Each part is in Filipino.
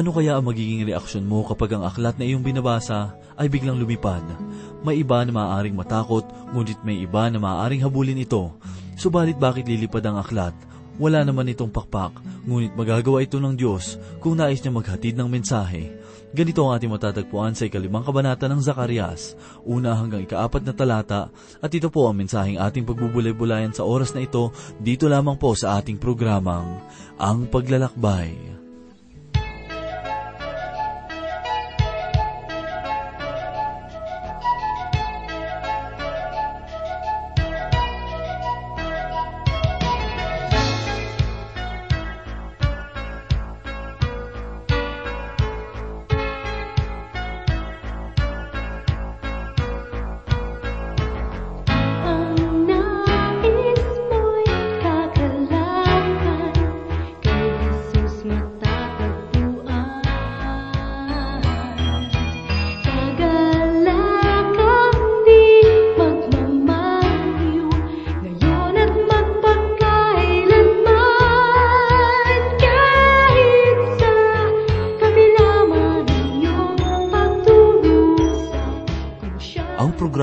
Ano kaya ang magiging reaksyon mo kapag ang aklat na iyong binabasa ay biglang lumipad? May iba na maaaring matakot, ngunit may iba na maaaring habulin ito. Subalit bakit lilipad ang aklat? Wala naman itong pakpak, ngunit magagawa ito ng Diyos kung nais niya maghatid ng mensahe. Ganito ang ating matatagpuan sa ikalimang kabanata ng Zacarias, una hanggang ikaapat na talata, at ito po ang mensaheng ating pagbubulay-bulayan sa oras na ito, dito lamang po sa ating programang, Ang Paglalakbay.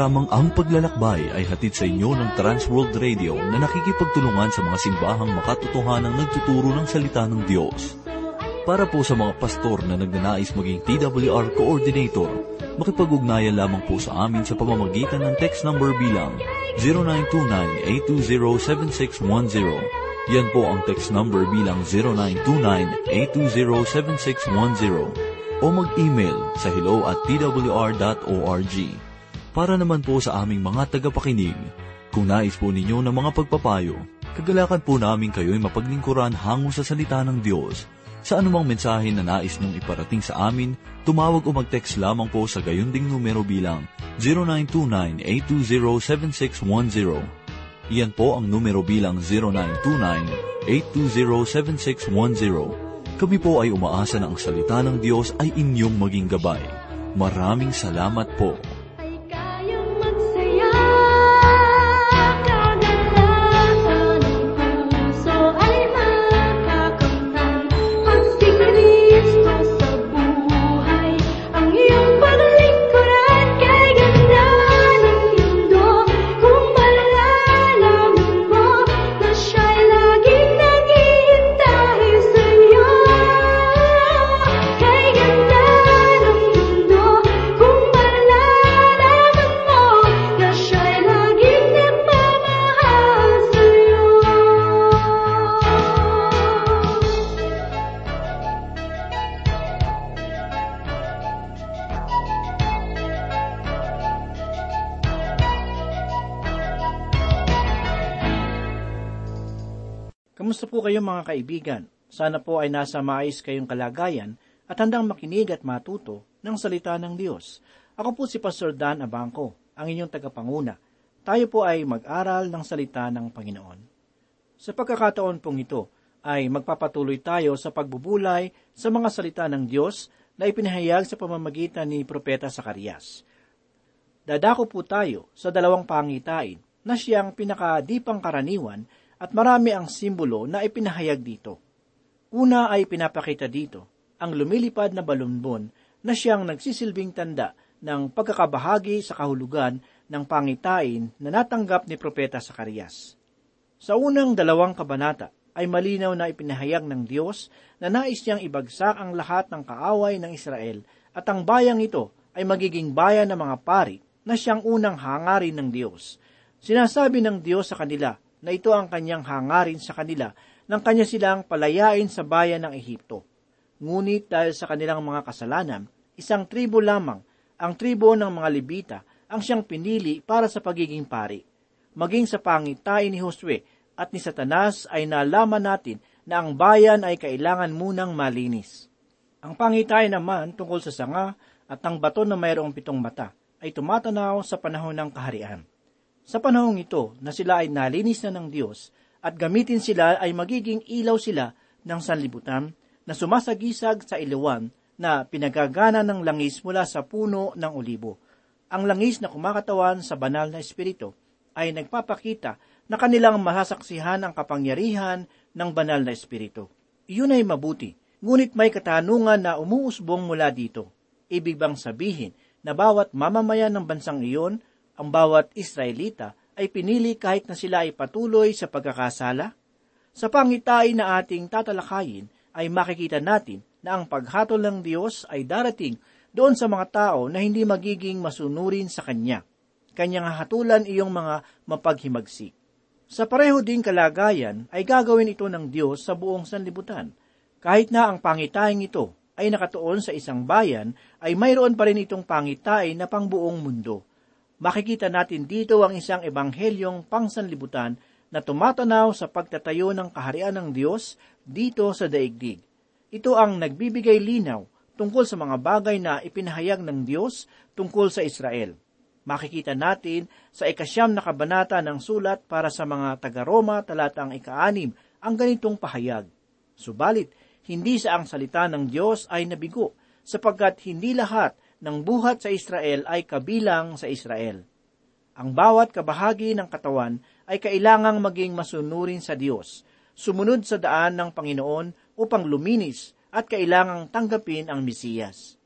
Programang Ang Paglalakbay ay hatid sa inyo ng Transworld Radio na nakikipagtulungan sa mga simbahang makatotohanang nagtuturo ng salita ng Diyos. Para po sa mga pastor na nagnanais maging TWR Coordinator, makipag-ugnayan lamang po sa amin sa pamamagitan ng text number bilang 0929-820-7610. Yan po ang text number bilang 0929-820-7610 o mag-email sa hello at twr.org. Para naman po sa aming mga tagapakinig, kung nais po ninyo ng mga pagpapayo, kagalakan po namin kayo'y mapaglingkuran hango sa salita ng Diyos. Sa anumang mensahe na nais nung iparating sa amin, tumawag o mag-text lamang po sa gayunding numero bilang 0929-820-7610. Iyan po ang numero bilang 0929-820-7610. Kami po ay umaasa na ang salita ng Diyos ay inyong maging gabay. Maraming salamat po. Kayo mga kaibigan? Sana po ay nasa maayos kayong kalagayan at handang makinig at matuto ng salita ng Diyos. Ako po si Pastor Dan Abangco, ang inyong tagapanguna. Tayo po ay mag-aral ng salita ng Panginoon. Sa pagkakataon pong ito, ay magpapatuloy tayo sa pagbubulay sa mga salita ng Diyos na ipinahayag sa pamamagitan ni Propeta Sakarias. Dadako po tayo sa dalawang pangitain na siyang pinakadipang karaniwan at marami ang simbolo na ipinahayag dito. Una ay pinapakita dito ang lumilipad na balumbon na siyang nagsisilbing tanda ng pagkakabahagi sa kahulugan ng pangitain na natanggap ni Propeta Sakarias. Sa unang dalawang kabanata ay malinaw na ipinahayag ng Diyos na nais niyang ibagsak ang lahat ng kaaway ng Israel at ang bayang ito ay magiging bayan ng mga pari na siyang unang hangarin ng Diyos. Sinasabi ng Diyos sa kanila na ito ang kanyang hangarin sa kanila nang kanya silang palayain sa bayan ng Ehipto. Ngunit dahil sa kanilang mga kasalanan, isang tribo lamang, ang tribo ng mga Libita, ang siyang pinili para sa pagiging pari. Maging sa pangitain ni Josue at ni Satanas ay nalaman natin na ang bayan ay kailangan munang malinis. Ang pangitain naman tungkol sa sanga at ang bato na mayroong pitong mata ay tumatanaw sa panahon ng kaharian. Sa panahong ito na sila ay nalinis na ng Diyos at gamitin sila ay magiging ilaw sila ng sanlibutan na sumasagisag sa ilawan na pinagagana ng langis mula sa puno ng olibo. Ang langis na kumakatawan sa banal na espiritu ay nagpapakita na kanilang masasaksihan ang kapangyarihan ng banal na espiritu. Iyon ay mabuti ngunit may katanungan na umuusbong mula dito. Ibig bang sabihin na bawat mamamayan ng bansang iyon, ang bawat Israelita, ay pinili kahit na sila ay patuloy sa pagkakasala? Sa pangitain na ating tatalakayin ay makikita natin na ang paghatol ng Diyos ay darating doon sa mga tao na hindi magiging masunurin sa Kanya. Kanyang hahatulan iyong mga mapaghimagsik. Sa pareho ding kalagayan ay gagawin ito ng Diyos sa buong sanlibutan. Kahit na ang pangitaing ito ay nakatuon sa isang bayan, ay mayroon pa rin itong pangitain na pangbuong mundo. Makikita natin dito ang isang ebanghelyong pangsanlibutan na tumatanaw sa pagtatayo ng kaharian ng Diyos dito sa daigdig. Ito ang nagbibigay linaw tungkol sa mga bagay na ipinahayag ng Diyos tungkol sa Israel. Makikita natin sa ikasyam na kabanata ng sulat para sa mga taga-Roma talatang ikaanim ang ganitong pahayag. Subalit, hindi sa ang salita ng Diyos ay nabigo, sapagkat hindi lahat ng buhat sa Israel ay kabilang sa Israel. Ang bawat kabahagi ng katawan ay kailangang maging masunurin sa Diyos, sumunod sa daan ng Panginoon upang luminis at kailangang tanggapin ang Mesiyas.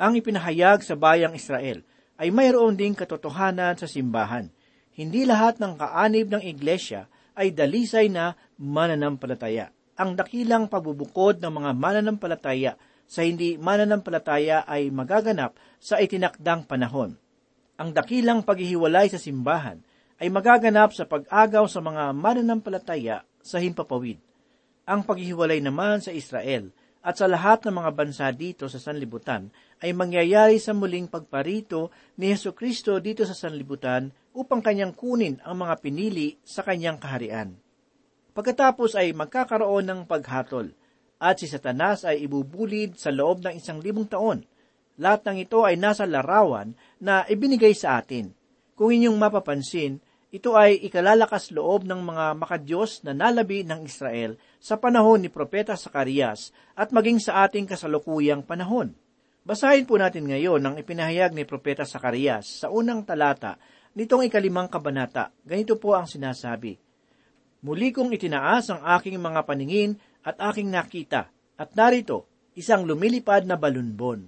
Ang ipinahayag sa bayang Israel ay mayroon ding katotohanan sa simbahan. Hindi lahat ng kaanib ng iglesia ay dalisay na mananampalataya. Ang dakilang pagbubukod ng mga mananampalataya sa hindi mananampalataya ay magaganap sa itinakdang panahon. Ang dakilang paghihiwalay sa simbahan ay magaganap sa pag-agaw sa mga mananampalataya sa himpapawid. Ang paghihiwalay naman sa Israel at sa lahat ng mga bansa dito sa sanlibutan ay mangyayari sa muling pagparito ni Yesu Kristo dito sa sanlibutan upang kanyang kunin ang mga pinili sa kanyang kaharian. Pagkatapos ay magkakaroon ng paghatol at si Satanas ay ibubulid sa loob ng isang libong taon. Lahat ng ito ay nasa larawan na ibinigay sa atin. Kung inyong mapapansin, ito ay ikalalakas loob ng mga makadiyos na nalabi ng Israel sa panahon ni Propeta Sakarias at maging sa ating kasalukuyang panahon. Basahin po natin ngayon ang ipinahayag ni Propeta Sakarias sa unang talata nitong ikalimang kabanata. Ganito po ang sinasabi, Muli kong itinaas ang aking mga paningin at aking nakita, at narito, isang lumilipad na balunbon.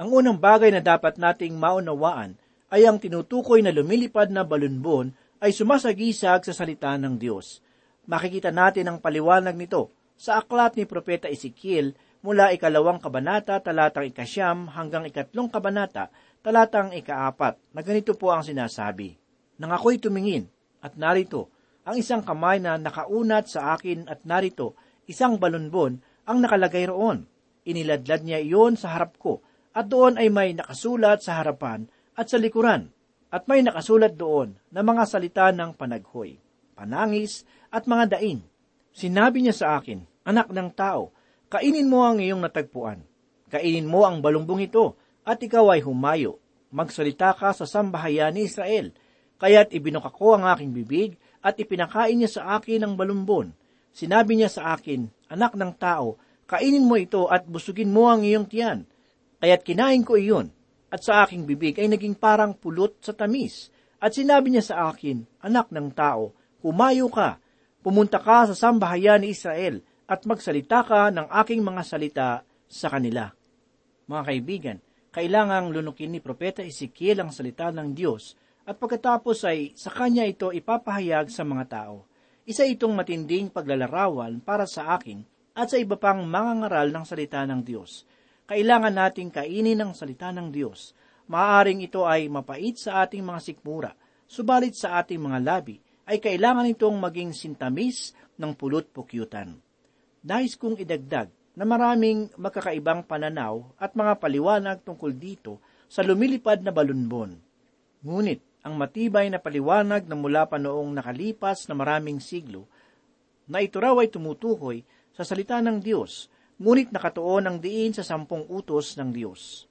Ang unang bagay na dapat nating maunawaan ay ang tinutukoy na lumilipad na balunbon ay sumasagisag sa salita ng Diyos. Makikita natin ang paliwanag nito sa aklat ni Propeta Ezekiel mula ikalawang kabanata talatang ikasyam hanggang ikatlong kabanata talatang ikaapat na ganito po ang sinasabi. Nang ako'y tumingin at narito ang isang kamay na nakaunat sa akin at narito isang balunbon ang nakalagay roon. Iniladlad niya iyon sa harap ko at doon ay may nakasulat sa harapan at sa likuran at may nakasulat doon na mga salita ng panaghoy, panangis at mga daing. Sinabi niya sa akin, Anak ng tao, kainin mo ang iyong natagpuan. Kainin mo ang balumbong ito at ikaw ay humayo. Magsalita ka sa sambahayan ni Israel. Kaya't ibinuka ang aking bibig at ipinakain niya sa akin ang balumbon. Sinabi niya sa akin, Anak ng tao, kainin mo ito at busugin mo ang iyong tiyan. Kaya't kinain ko iyon at sa aking bibig ay naging parang pulot sa tamis. At sinabi niya sa akin, Anak ng tao, humayo ka, pumunta ka sa sambahayan ni Israel at magsalita ka ng aking mga salita sa kanila. Mga kaibigan, kailangang lunukin ni Propeta Ezekiel ang salita ng Diyos at pagkatapos ay sa kanya ito ipapahayag sa mga tao. Isa itong matinding paglalarawan para sa akin at sa iba pang mga ngaral ng salita ng Diyos kailangan nating kainin ang salita ng Diyos. Maaaring ito ay mapait sa ating mga sikmura, subalit sa ating mga labi ay kailangan itong maging sintamis ng pulot pukyutan. Nais kong idagdag na maraming magkakaibang pananaw at mga paliwanag tungkol dito sa lumilipad na balunbon. Ngunit, ang matibay na paliwanag na mula pa noong nakalipas na maraming siglo, na ito raw ay tumutukoy sa salita ng Diyos ngunit nakatuon ang diin sa sampung utos ng Diyos.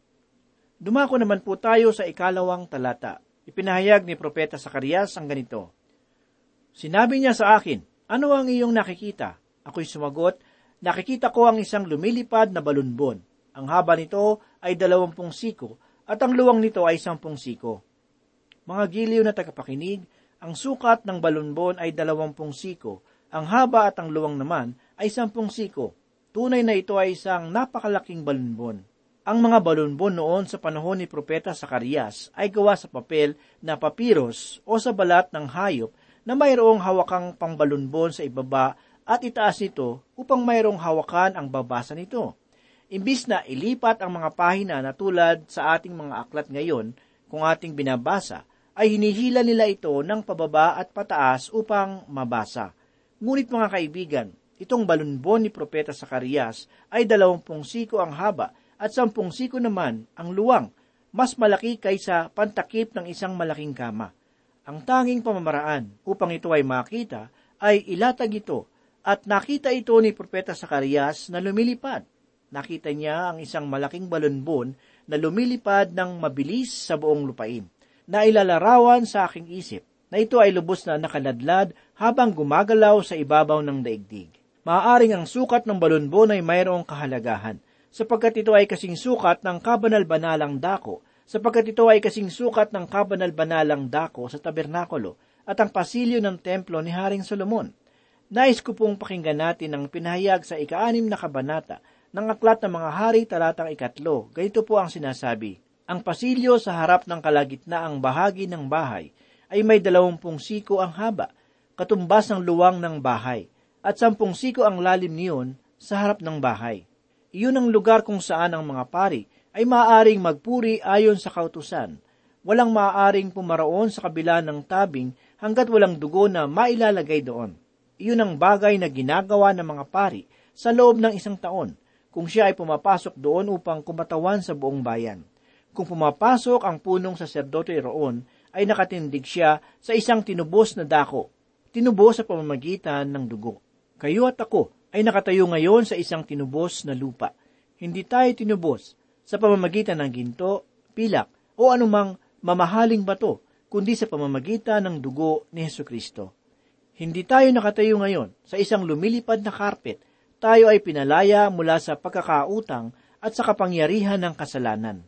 Dumako naman po tayo sa ikalawang talata. Ipinahayag ni Propeta Sakarias ang ganito. Sinabi niya sa akin, ano ang iyong nakikita? Ako'y sumagot, nakikita ko ang isang lumilipad na balunbon. Ang haba nito ay dalawampung siko at ang luwang nito ay sampung siko. Mga giliw na tagapakinig, ang sukat ng balunbon ay dalawampung siko, ang haba at ang luwang naman ay sampung siko Tunay na ito ay isang napakalaking balunbon. Ang mga balunbon noon sa panahon ni Propeta Sakarias ay gawa sa papel na papiros o sa balat ng hayop na mayroong hawakang pangbalunbon sa ibaba at itaas nito upang mayroong hawakan ang babasa nito. Imbis na ilipat ang mga pahina na tulad sa ating mga aklat ngayon, kung ating binabasa, ay hinihila nila ito ng pababa at pataas upang mabasa. Ngunit mga kaibigan, itong balunbon ni Propeta Sakarias ay dalawampung siko ang haba at sampung siko naman ang luwang, mas malaki kaysa pantakip ng isang malaking kama. Ang tanging pamamaraan upang ito ay makita ay ilatag ito at nakita ito ni Propeta Sakarias na lumilipad. Nakita niya ang isang malaking balunbon na lumilipad ng mabilis sa buong lupain na ilalarawan sa aking isip na ito ay lubos na nakaladlad habang gumagalaw sa ibabaw ng daigdig. Maaaring ang sukat ng balunbon ay mayroong kahalagahan sapagkat ito ay kasing sukat ng kabanal-banalang dako, sapagkat ito ay kasing sukat ng kabanal-banalang dako sa tabernakulo at ang pasilyo ng templo ni Haring Solomon. Nais ko pong pakinggan natin ang pinahayag sa ikaanim na kabanata ng Aklat ng mga Hari talatang ikatlo. Ganito po ang sinasabi, Ang pasilyo sa harap ng kalagitnaang bahagi ng bahay ay may dalawampung siko ang haba, katumbas ng luwang ng bahay, at sampung siko ang lalim niyon sa harap ng bahay. Iyon ang lugar kung saan ang mga pari ay maaaring magpuri ayon sa kautusan. Walang maaaring pumaroon sa kabila ng tabing hanggat walang dugo na mailalagay doon. Iyon ang bagay na ginagawa ng mga pari sa loob ng isang taon kung siya ay pumapasok doon upang kumatawan sa buong bayan. Kung pumapasok ang punong saserdote roon, ay nakatindig siya sa isang tinubos na dako, tinubos sa pamamagitan ng dugo. Kayo at ako ay nakatayo ngayon sa isang tinubos na lupa. Hindi tayo tinubos sa pamamagitan ng ginto, pilak, o anumang mamahaling bato, kundi sa pamamagitan ng dugo ni Heso Kristo. Hindi tayo nakatayo ngayon sa isang lumilipad na karpet, tayo ay pinalaya mula sa pagkakautang at sa kapangyarihan ng kasalanan.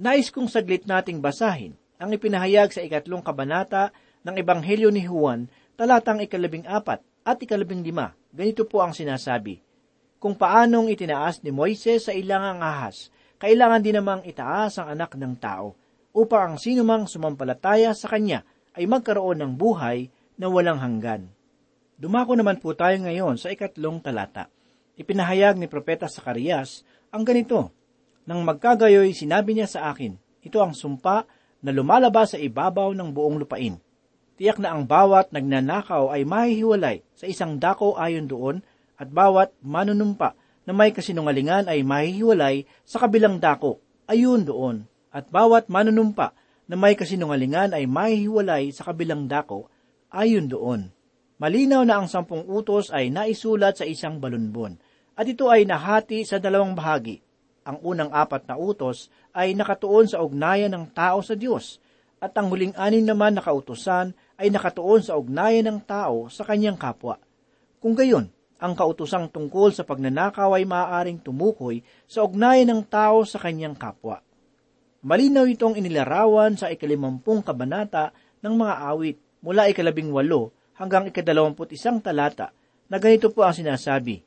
Nais kong saglit nating basahin ang ipinahayag sa ikatlong kabanata ng Ebanghelyo ni Juan, talatang ikalabing apat at ikalabing lima. Ganito po ang sinasabi, Kung paanong itinaas ni Moises sa ilangang ahas, kailangan din namang itaas ang anak ng tao, upang ang sinumang sumampalataya sa kanya ay magkaroon ng buhay na walang hanggan. Dumako naman po tayo ngayon sa ikatlong talata. Ipinahayag ni Propeta Sakarias ang ganito, Nang magkagayoy, sinabi niya sa akin, ito ang sumpa na lumalabas sa ibabaw ng buong lupain. Tiyak na ang bawat nagnanakaw ay mahihiwalay sa isang dako ayon doon at bawat manunumpa na may kasinungalingan ay mahihiwalay sa kabilang dako ayon doon at bawat manunumpa na may kasinungalingan ay mahihiwalay sa kabilang dako ayon doon. Malinaw na ang sampung utos ay naisulat sa isang balunbon at ito ay nahati sa dalawang bahagi. Ang unang apat na utos ay nakatuon sa ugnayan ng tao sa Diyos, at ang huling anim naman na kautusan ay nakatuon sa ugnayan ng tao sa kanyang kapwa. Kung gayon, ang kautusang tungkol sa pagnanakaw ay maaaring tumukoy sa ugnayan ng tao sa kanyang kapwa. Malinaw itong inilarawan sa ikalimampung kabanata ng mga awit mula ikalabing walo hanggang ikadalawamput isang talata na ganito po ang sinasabi,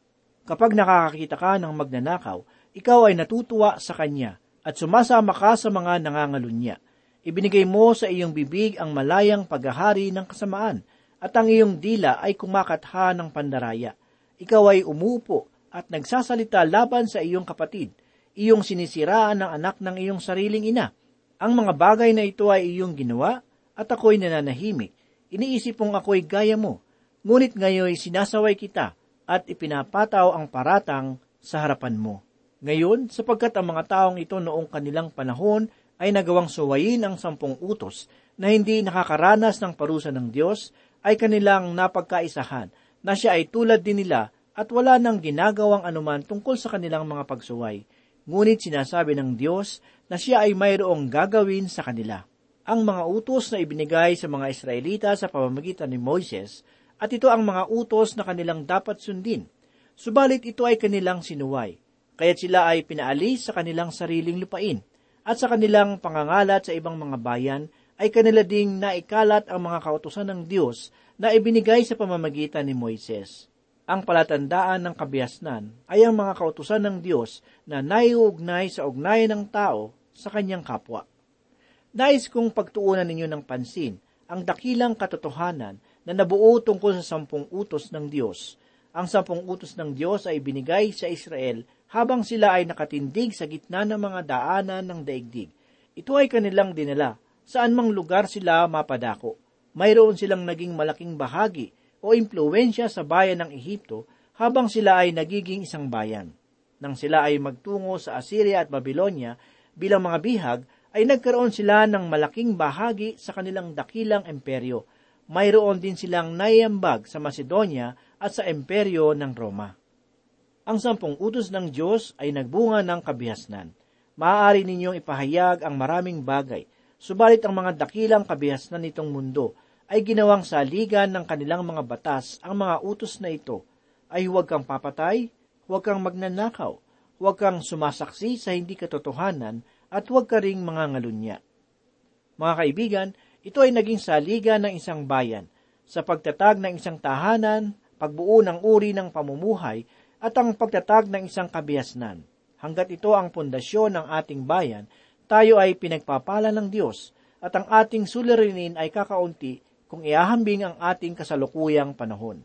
Kapag nakakakita ka ng magnanakaw, ikaw ay natutuwa sa kanya at sumasama ka sa mga nangangalunya. Ibinigay mo sa iyong bibig ang malayang paghahari ng kasamaan at ang iyong dila ay kumakatha ng pandaraya. Ikaw ay umupo at nagsasalita laban sa iyong kapatid. Iyong sinisiraan ng anak ng iyong sariling ina. Ang mga bagay na ito ay iyong ginawa at ako'y nananahimik. Iniisip mong ako'y gaya mo. Ngunit ngayon sinasaway kita at ipinapataw ang paratang sa harapan mo. Ngayon, sapagkat ang mga taong ito noong kanilang panahon ay nagawang suwayin ang sampung utos na hindi nakakaranas ng parusa ng Diyos, ay kanilang napagkaisahan na siya ay tulad din nila at wala nang ginagawang anuman tungkol sa kanilang mga pagsuway. Ngunit sinasabi ng Diyos na siya ay mayroong gagawin sa kanila. Ang mga utos na ibinigay sa mga Israelita sa pamamagitan ni Moises at ito ang mga utos na kanilang dapat sundin. Subalit ito ay kanilang sinuway, kaya't sila ay pinaalis sa kanilang sariling lupain, at sa kanilang pangangalat sa ibang mga bayan ay kanila ding naikalat ang mga kautusan ng Diyos na ibinigay sa pamamagitan ni Moises. Ang palatandaan ng kabihasnan ay ang mga kautusan ng Diyos na naiugnay sa ugnayan ng tao sa kanyang kapwa. Nais kong pagtuunan ninyo ng pansin ang dakilang katotohanan na nabuo tungkol sa sampung utos ng Diyos. Ang sampung utos ng Diyos ay binigay sa Israel habang sila ay nakatindig sa gitna ng mga daanan ng daigdig. Ito ay kanilang dinala saan mang lugar sila mapadako. Mayroon silang naging malaking bahagi o impluensya sa bayan ng Ehipto habang sila ay nagiging isang bayan. Nang sila ay magtungo sa Assyria at Babylonia bilang mga bihag, ay nagkaroon sila ng malaking bahagi sa kanilang dakilang emperyo. Mayroon din silang naiambag sa Macedonia at sa emperyo ng Roma. Ang sampung utos ng Diyos ay nagbunga ng kabihasnan. Maaari ninyong ipahayag ang maraming bagay, subalit ang mga dakilang kabihasnan nitong mundo ay ginawang saligan ng kanilang mga batas ang mga utos na ito ay huwag kang papatay, huwag kang magnanakaw, huwag kang sumasaksi sa hindi katotohanan at huwag ka ring mga ngalunya. Mga kaibigan, ito ay naging saligan ng isang bayan sa pagtatag ng isang tahanan, pagbuo ng uri ng pamumuhay at ang pagtatag ng isang kabihasnan. Hanggat ito ang pundasyon ng ating bayan, tayo ay pinagpapala ng Diyos at ang ating suliranin ay kakaunti kung iahambing ang ating kasalukuyang panahon.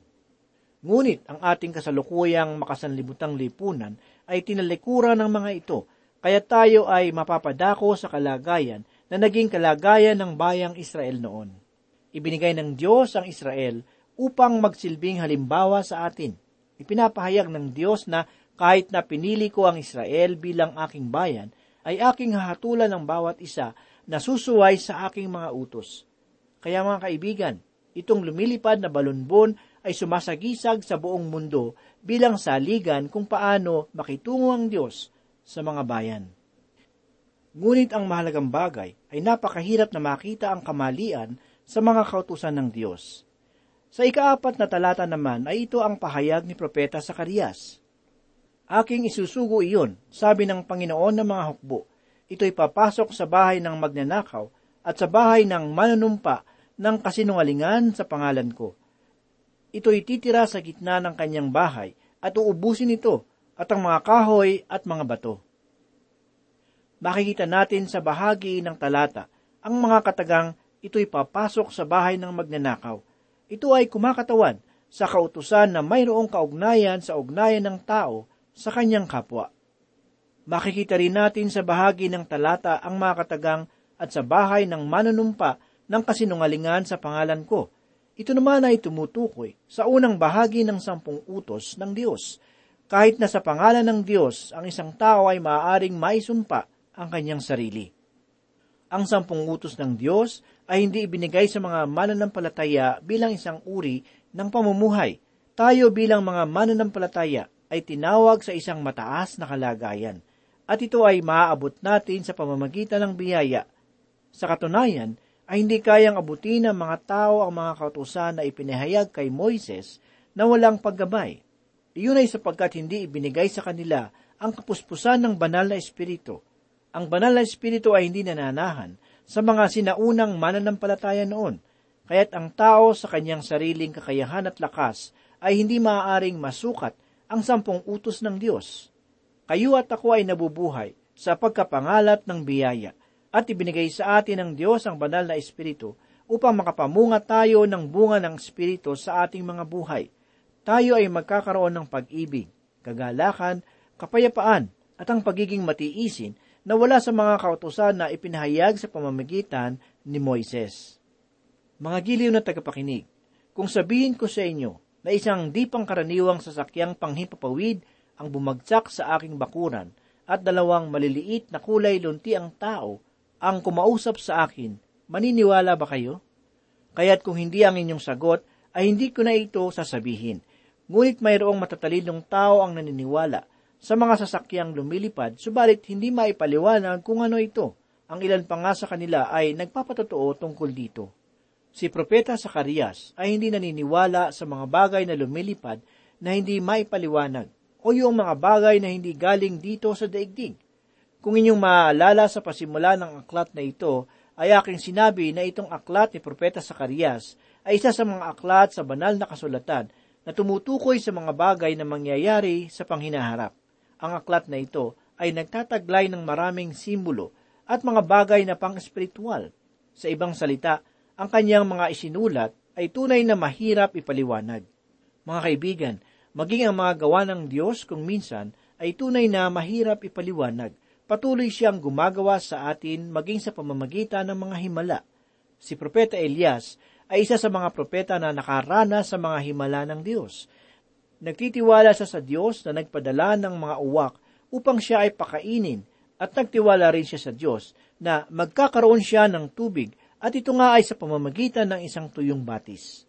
Ngunit ang ating kasalukuyang makasanlibutang lipunan ay tinalikuran ng mga ito, kaya tayo ay mapapadako sa kalagayan na naging kalagayan ng bayang Israel noon. Ibinigay ng Diyos ang Israel upang magsilbing halimbawa sa atin. Ipinapahayag ng Diyos na kahit na pinili ko ang Israel bilang aking bayan, ay aking hahatulan ng bawat isa na susuway sa aking mga utos. Kaya mga kaibigan, itong lumilipad na balonbon ay sumasagisag sa buong mundo bilang saligan kung paano makitungo ang Diyos sa mga bayan. Ngunit ang mahalagang bagay ay napakahirap na makita ang kamalian sa mga kautusan ng Diyos. Sa ikaapat na talata naman ay ito ang pahayag ni Propeta Sakarias. Aking isusugo iyon, sabi ng Panginoon ng mga hukbo. Ito'y papasok sa bahay ng magnanakaw at sa bahay ng manunumpa ng kasinungalingan sa pangalan ko. Ito'y titira sa gitna ng kanyang bahay at uubusin ito at ang mga kahoy at mga bato. Makikita natin sa bahagi ng talata ang mga katagang ito'y papasok sa bahay ng magnanakaw. Ito ay kumakatawan sa kautusan na mayroong kaugnayan sa ugnayan ng tao sa kanyang kapwa. Makikita rin natin sa bahagi ng talata ang mga katagang at sa bahay ng manunumpa ng kasinungalingan sa pangalan ko. Ito naman ay tumutukoy sa unang bahagi ng sampung utos ng Diyos. Kahit na sa pangalan ng Diyos, ang isang tao ay maaaring maisumpa ang kanyang sarili. Ang sampung utos ng Diyos ay hindi ibinigay sa mga mananampalataya bilang isang uri ng pamumuhay. Tayo bilang mga mananampalataya ay tinawag sa isang mataas na kalagayan. At ito ay maaabot natin sa pamamagitan ng biyaya. Sa katunayan, ay hindi kayang abutin ng mga tao ang mga kautusan na ipinahayag kay Moises na walang paggabay. Iyon ay sapagkat hindi ibinigay sa kanila ang kapuspusan ng banal na espiritu. Ang banal na espiritu ay hindi nananahan sa mga sinaunang mananampalataya noon, kaya't ang tao sa kanyang sariling kakayahan at lakas ay hindi maaaring masukat ang sampung utos ng Diyos. Kayo at ako ay nabubuhay sa pagkapangalat ng biyaya at ibinigay sa atin ng Diyos ang banal na Espiritu upang makapamunga tayo ng bunga ng Espiritu sa ating mga buhay. Tayo ay magkakaroon ng pag-ibig, kagalakan, kapayapaan, at ang pagiging matiisin na wala sa mga kautusan na ipinahayag sa pamamagitan ni Moises. Mga giliw na tagapakinig, kung sabihin ko sa inyo na isang di pangkaraniwang sasakyang panghimpapawid ang bumagsak sa aking bakuran at dalawang maliliit na kulay lunti ang tao ang kumausap sa akin, maniniwala ba kayo? Kaya't kung hindi ang inyong sagot, ay hindi ko na ito sasabihin. Ngunit mayroong matatalinong tao ang naniniwala sa mga sasakyang lumilipad, subalit hindi maipaliwanag kung ano ito. Ang ilan pa nga sa kanila ay nagpapatotoo tungkol dito. Si Propeta Sakarias ay hindi naniniwala sa mga bagay na lumilipad na hindi maipaliwanag o yung mga bagay na hindi galing dito sa daigdig. Kung inyong maaalala sa pasimula ng aklat na ito, ay aking sinabi na itong aklat ni Propeta Sakarias ay isa sa mga aklat sa banal na kasulatan na tumutukoy sa mga bagay na mangyayari sa panghinaharap. Ang aklat na ito ay nagtataglay ng maraming simbolo at mga bagay na pang-espiritual. Sa ibang salita, ang kanyang mga isinulat ay tunay na mahirap ipaliwanag. Mga kaibigan, maging ang mga gawa ng Diyos kung minsan ay tunay na mahirap ipaliwanag. Patuloy siyang gumagawa sa atin maging sa pamamagitan ng mga himala. Si Propeta Elias ay isa sa mga propeta na nakaranas sa mga himala ng Diyos. Nagtitiwala siya sa Diyos na nagpadala ng mga uwak upang siya ay pakainin at nagtiwala rin siya sa Diyos na magkakaroon siya ng tubig at ito nga ay sa pamamagitan ng isang tuyong batis.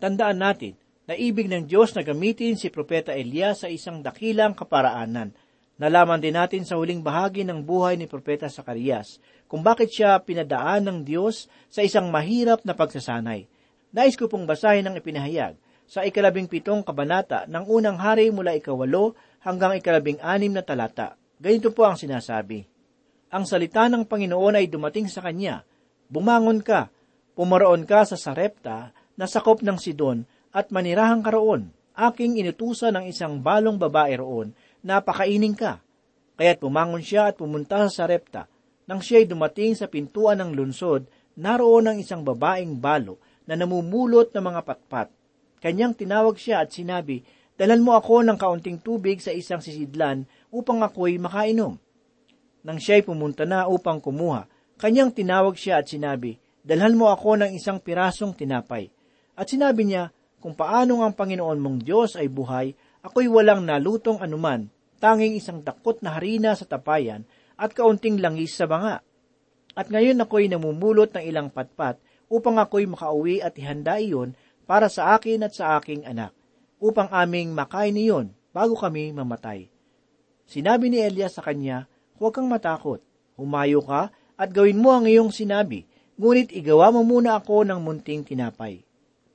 Tandaan natin na ibig ng Diyos na gamitin si Propeta Elias sa isang dakilang kaparaanan. Nalaman din natin sa huling bahagi ng buhay ni Propeta Sakarias kung bakit siya pinadaan ng Diyos sa isang mahirap na pagsasanay. Nais ko pong basahin ang ipinahayag sa ikalabing pitong kabanata ng unang hari mula ikawalo hanggang ikalabing anim na talata. Ganito po ang sinasabi. Ang salita ng Panginoon ay dumating sa kanya. Bumangon ka, pumaroon ka sa Sarepta na sakop ng Sidon at manirahang ka roon. Aking inutusan ng isang balong babae roon na pakainin ka. Kaya't bumangon siya at pumunta sa Sarepta. Nang siya'y dumating sa pintuan ng lunsod, naroon ang isang babaeng balo na namumulot ng mga patpat. Kanyang tinawag siya at sinabi, Dalan mo ako ng kaunting tubig sa isang sisidlan upang ako'y makainom. Nang siya'y pumunta na upang kumuha, kanyang tinawag siya at sinabi, Dalhan mo ako ng isang pirasong tinapay. At sinabi niya, kung paano ang Panginoon mong Diyos ay buhay, ako'y walang nalutong anuman, tanging isang dakot na harina sa tapayan at kaunting langis sa banga. At ngayon ako'y namumulot ng ilang patpat upang ako'y makauwi at ihanda iyon para sa akin at sa aking anak, upang aming makain iyon bago kami mamatay. Sinabi ni Elias sa kanya, Huwag kang matakot, humayo ka at gawin mo ang iyong sinabi, ngunit igawa mo muna ako ng munting tinapay.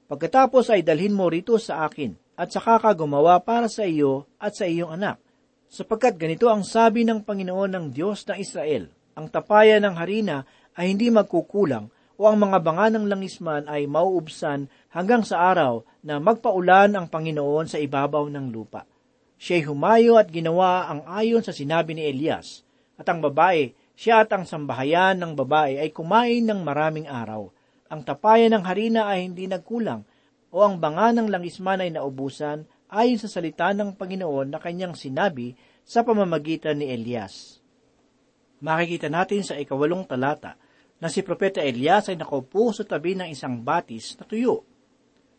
Pagkatapos ay dalhin mo rito sa akin, at saka ka gumawa para sa iyo at sa iyong anak. Sapagkat ganito ang sabi ng Panginoon ng Diyos ng Israel, ang tapayan ng harina ay hindi magkukulang o ang mga banga ng langisman ay mauubsan hanggang sa araw na magpaulan ang Panginoon sa ibabaw ng lupa. Siya'y humayo at ginawa ang ayon sa sinabi ni Elias. At ang babae, siya at ang sambahayan ng babae ay kumain ng maraming araw. Ang tapayan ng harina ay hindi nagkulang o ang banga ng langisman ay naubusan ayon sa salita ng Panginoon na kanyang sinabi sa pamamagitan ni Elias. Makikita natin sa ikawalong talata na si Propeta Elias ay nakaupo sa tabi ng isang batis na tuyo.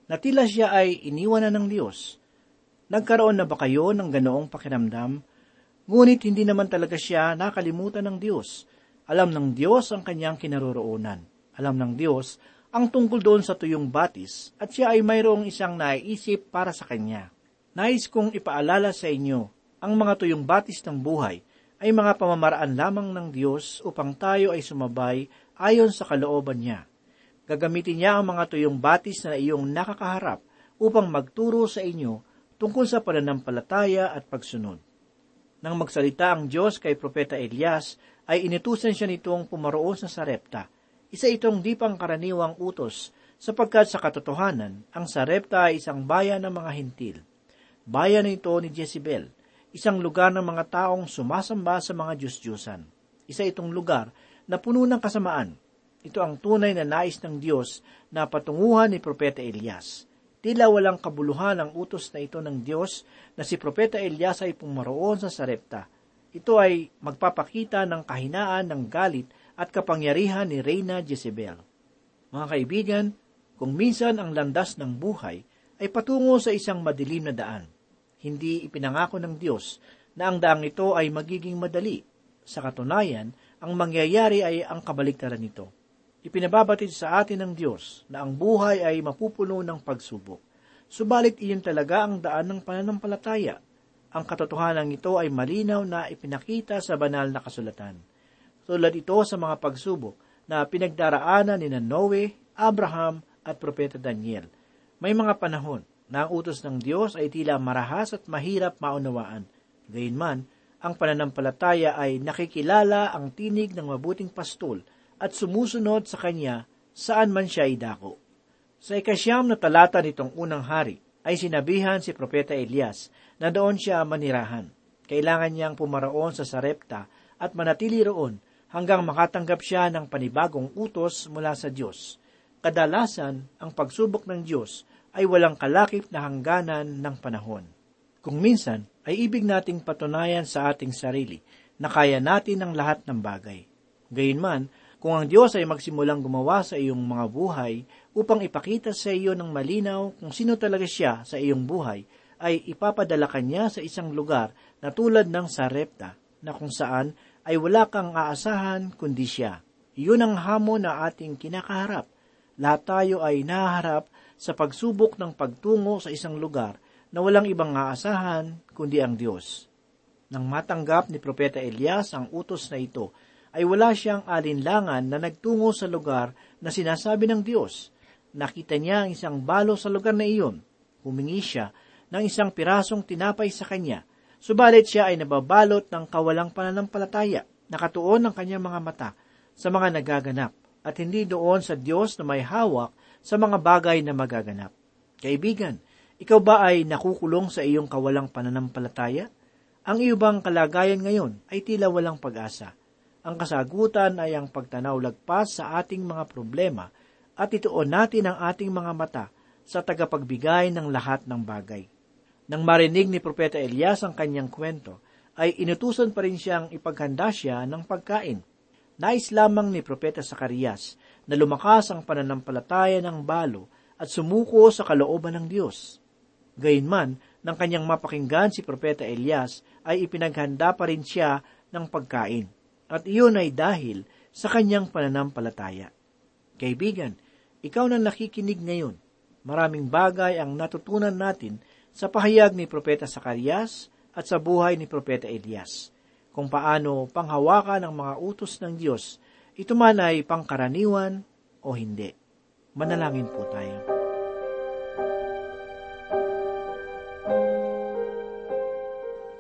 Natila siya ay iniwanan ng Diyos. Nagkaroon na ba kayo ng ganoong pakiramdam? Ngunit hindi naman talaga siya nakalimutan ng Diyos. Alam ng Diyos ang kanyang kinaroroonan. Alam ng Diyos ang tungkol doon sa tuyong batis at siya ay mayroong isang naiisip para sa kanya. Nais kong ipaalala sa inyo, ang mga tuyong batis ng buhay ay mga pamamaraan lamang ng Diyos upang tayo ay sumabay ayon sa kalooban niya. Gagamitin niya ang mga tuyong batis na iyong nakakaharap upang magturo sa inyo tungkol sa pananampalataya at pagsunod. Nang magsalita ang Diyos kay Propeta Elias, ay inutusan siya nitong pumaroon sa Sarepta. Isa itong di pangkaraniwang utos, sapagkat sa katotohanan, ang Sarepta ay isang bayan ng mga hintil. Bayan ito ni Jezebel, isang lugar ng mga taong sumasamba sa mga Diyos-Diyosan. Isa itong lugar na puno ng kasamaan. Ito ang tunay na nais ng Diyos na patunguhan ni Propeta Elias. Tila walang kabuluhan ang utos na ito ng Diyos na si Propeta Elias ay pumaroon sa Sarepta. Ito ay magpapakita ng kahinaan ng galit at kapangyarihan ni Reyna Jezebel. Mga kaibigan, kung minsan ang landas ng buhay ay patungo sa isang madilim na daan, hindi ipinangako ng Diyos na ang daang ito ay magiging madali. Sa katunayan, ang mangyayari ay ang kabaligtaran nito. Ipinababatid sa atin ng Diyos na ang buhay ay mapupuno ng pagsubok. Subalit iyon talaga ang daan ng pananampalataya. Ang katotohanan ito ay malinaw na ipinakita sa banal na kasulatan. Tulad ito sa mga pagsubok na pinagdaraanan ni Noe, Abraham at Propeta Daniel. May mga panahon na ang utos ng Diyos ay tila marahas at mahirap maunawaan. Gayunman, ang pananampalataya ay nakikilala ang tinig ng mabuting pastol at sumusunod sa kanya saan man siya idako. Sa ikasyam na talata nitong unang hari, ay sinabihan si Propeta Elias na doon siya manirahan. Kailangan niyang pumaraon sa Sarepta at manatili roon hanggang makatanggap siya ng panibagong utos mula sa Diyos. Kadalasan, ang pagsubok ng Diyos ay walang kalakip na hangganan ng panahon. Kung minsan, ay ibig nating patunayan sa ating sarili na kaya natin ang lahat ng bagay. Gayunman, kung ang Diyos ay magsimulang gumawa sa iyong mga buhay upang ipakita sa iyo ng malinaw kung sino talaga siya sa iyong buhay, ay ipapadala ka niya sa isang lugar na tulad ng Sarepta, na kung saan ay wala kang aasahan kundi siya. Iyon ang hamon na ating kinakaharap. Lahat tayo ay naharap sa pagsubok ng pagtungo sa isang lugar na walang ibang aasahan kundi ang Diyos. Nang matanggap ni Propeta Elias ang utos na ito, ay wala siyang alinlangan na nagtungo sa lugar na sinasabi ng Diyos. Nakita niya ang isang balo sa lugar na iyon. Humingi siya ng isang pirasong tinapay sa kanya, subalit siya ay nababalot ng kawalang pananampalataya, nakatuon ang kanyang mga mata sa mga nagaganap, at hindi doon sa Diyos na may hawak sa mga bagay na magaganap. Kaibigan, ikaw ba ay nakukulong sa iyong kawalang pananampalataya? Ang iyo bang kalagayan ngayon ay tila walang pag-asa? Ang kasagutan ay ang pagtanaw lagpas sa ating mga problema at ituon natin ang ating mga mata sa tagapagbigay ng lahat ng bagay. Nang marinig ni Propeta Elias ang kanyang kwento, ay inutusan pa rin siyang ipaghanda siya ng pagkain. Nais lamang ni Propeta Sakarias na lumakas ang pananampalataya ng balo at sumuko sa kalooban ng Diyos. Gayunman, nang kanyang mapakinggan si Propeta Elias, ay ipinaghanda pa rin siya ng pagkain. At iyon ay dahil sa kanyang pananampalataya. Kaibigan, ikaw na nakikinig ngayon, maraming bagay ang natutunan natin sa pahayag ni Propeta Sakarias at sa buhay ni Propeta Elias, kung paano panghawakan ang mga utos ng Diyos, ito man ay pangkaraniwan o hindi. Manalangin po tayo.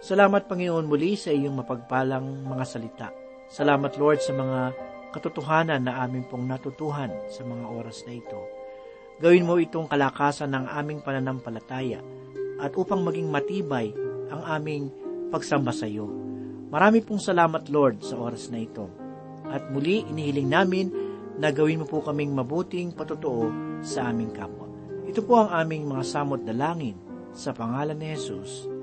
Salamat Panginoon muli sa iyong mapagpalang mga salita. Salamat Lord sa mga katotohanan na amin pong natutuhan sa mga oras na ito. Gawin mo itong kalakasan ng aming pananampalataya at upang maging matibay ang aming pagsamba sa iyo. Marami pong salamat Lord sa oras na ito. At muli inihiling namin na gawin mo po kaming mabuting patotoo sa aming kapwa. Ito po ang aming mga samot dalangin sa pangalan ni Jesus.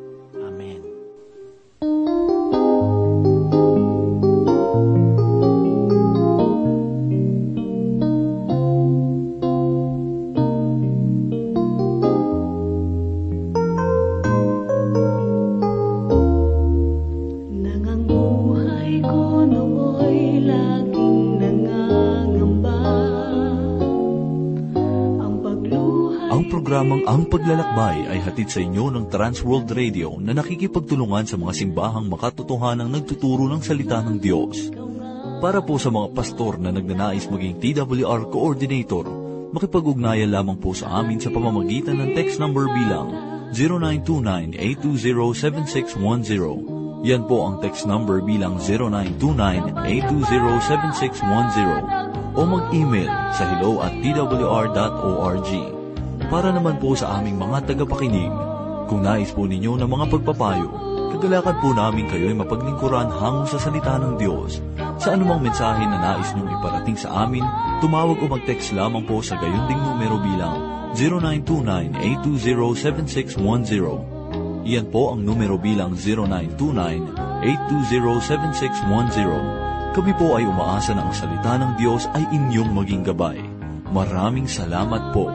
Programang Ang Paglalakbay ay hatid sa inyo ng Transworld Radio na nakikipagtulungan sa mga simbahang makatotohanang nagtuturo ng salita ng Diyos. Para po sa mga pastor na nagnanais maging TWR Coordinator, makipag-ugnayan lamang po sa amin sa pamamagitan ng text number bilang 0929-820-7610. Yan po ang text number bilang 0929-820-7610 o mag-email sa hello at twr.org. Para naman po sa aming mga tagapakinig, kung nais po ninyo ng mga pagpapayo, kagalakan po namin kayo ay mapaglingkuran hango sa salita ng Diyos. Sa anumang mensahe na nais niyong iparating sa amin, tumawag o mag-text lamang po sa gayon ding numero bilang 0929-820-7610. Iyan po ang numero bilang 0929-820-7610. Kami po ay umaasa na ang salita ng Diyos ay inyong maging gabay. Maraming salamat po.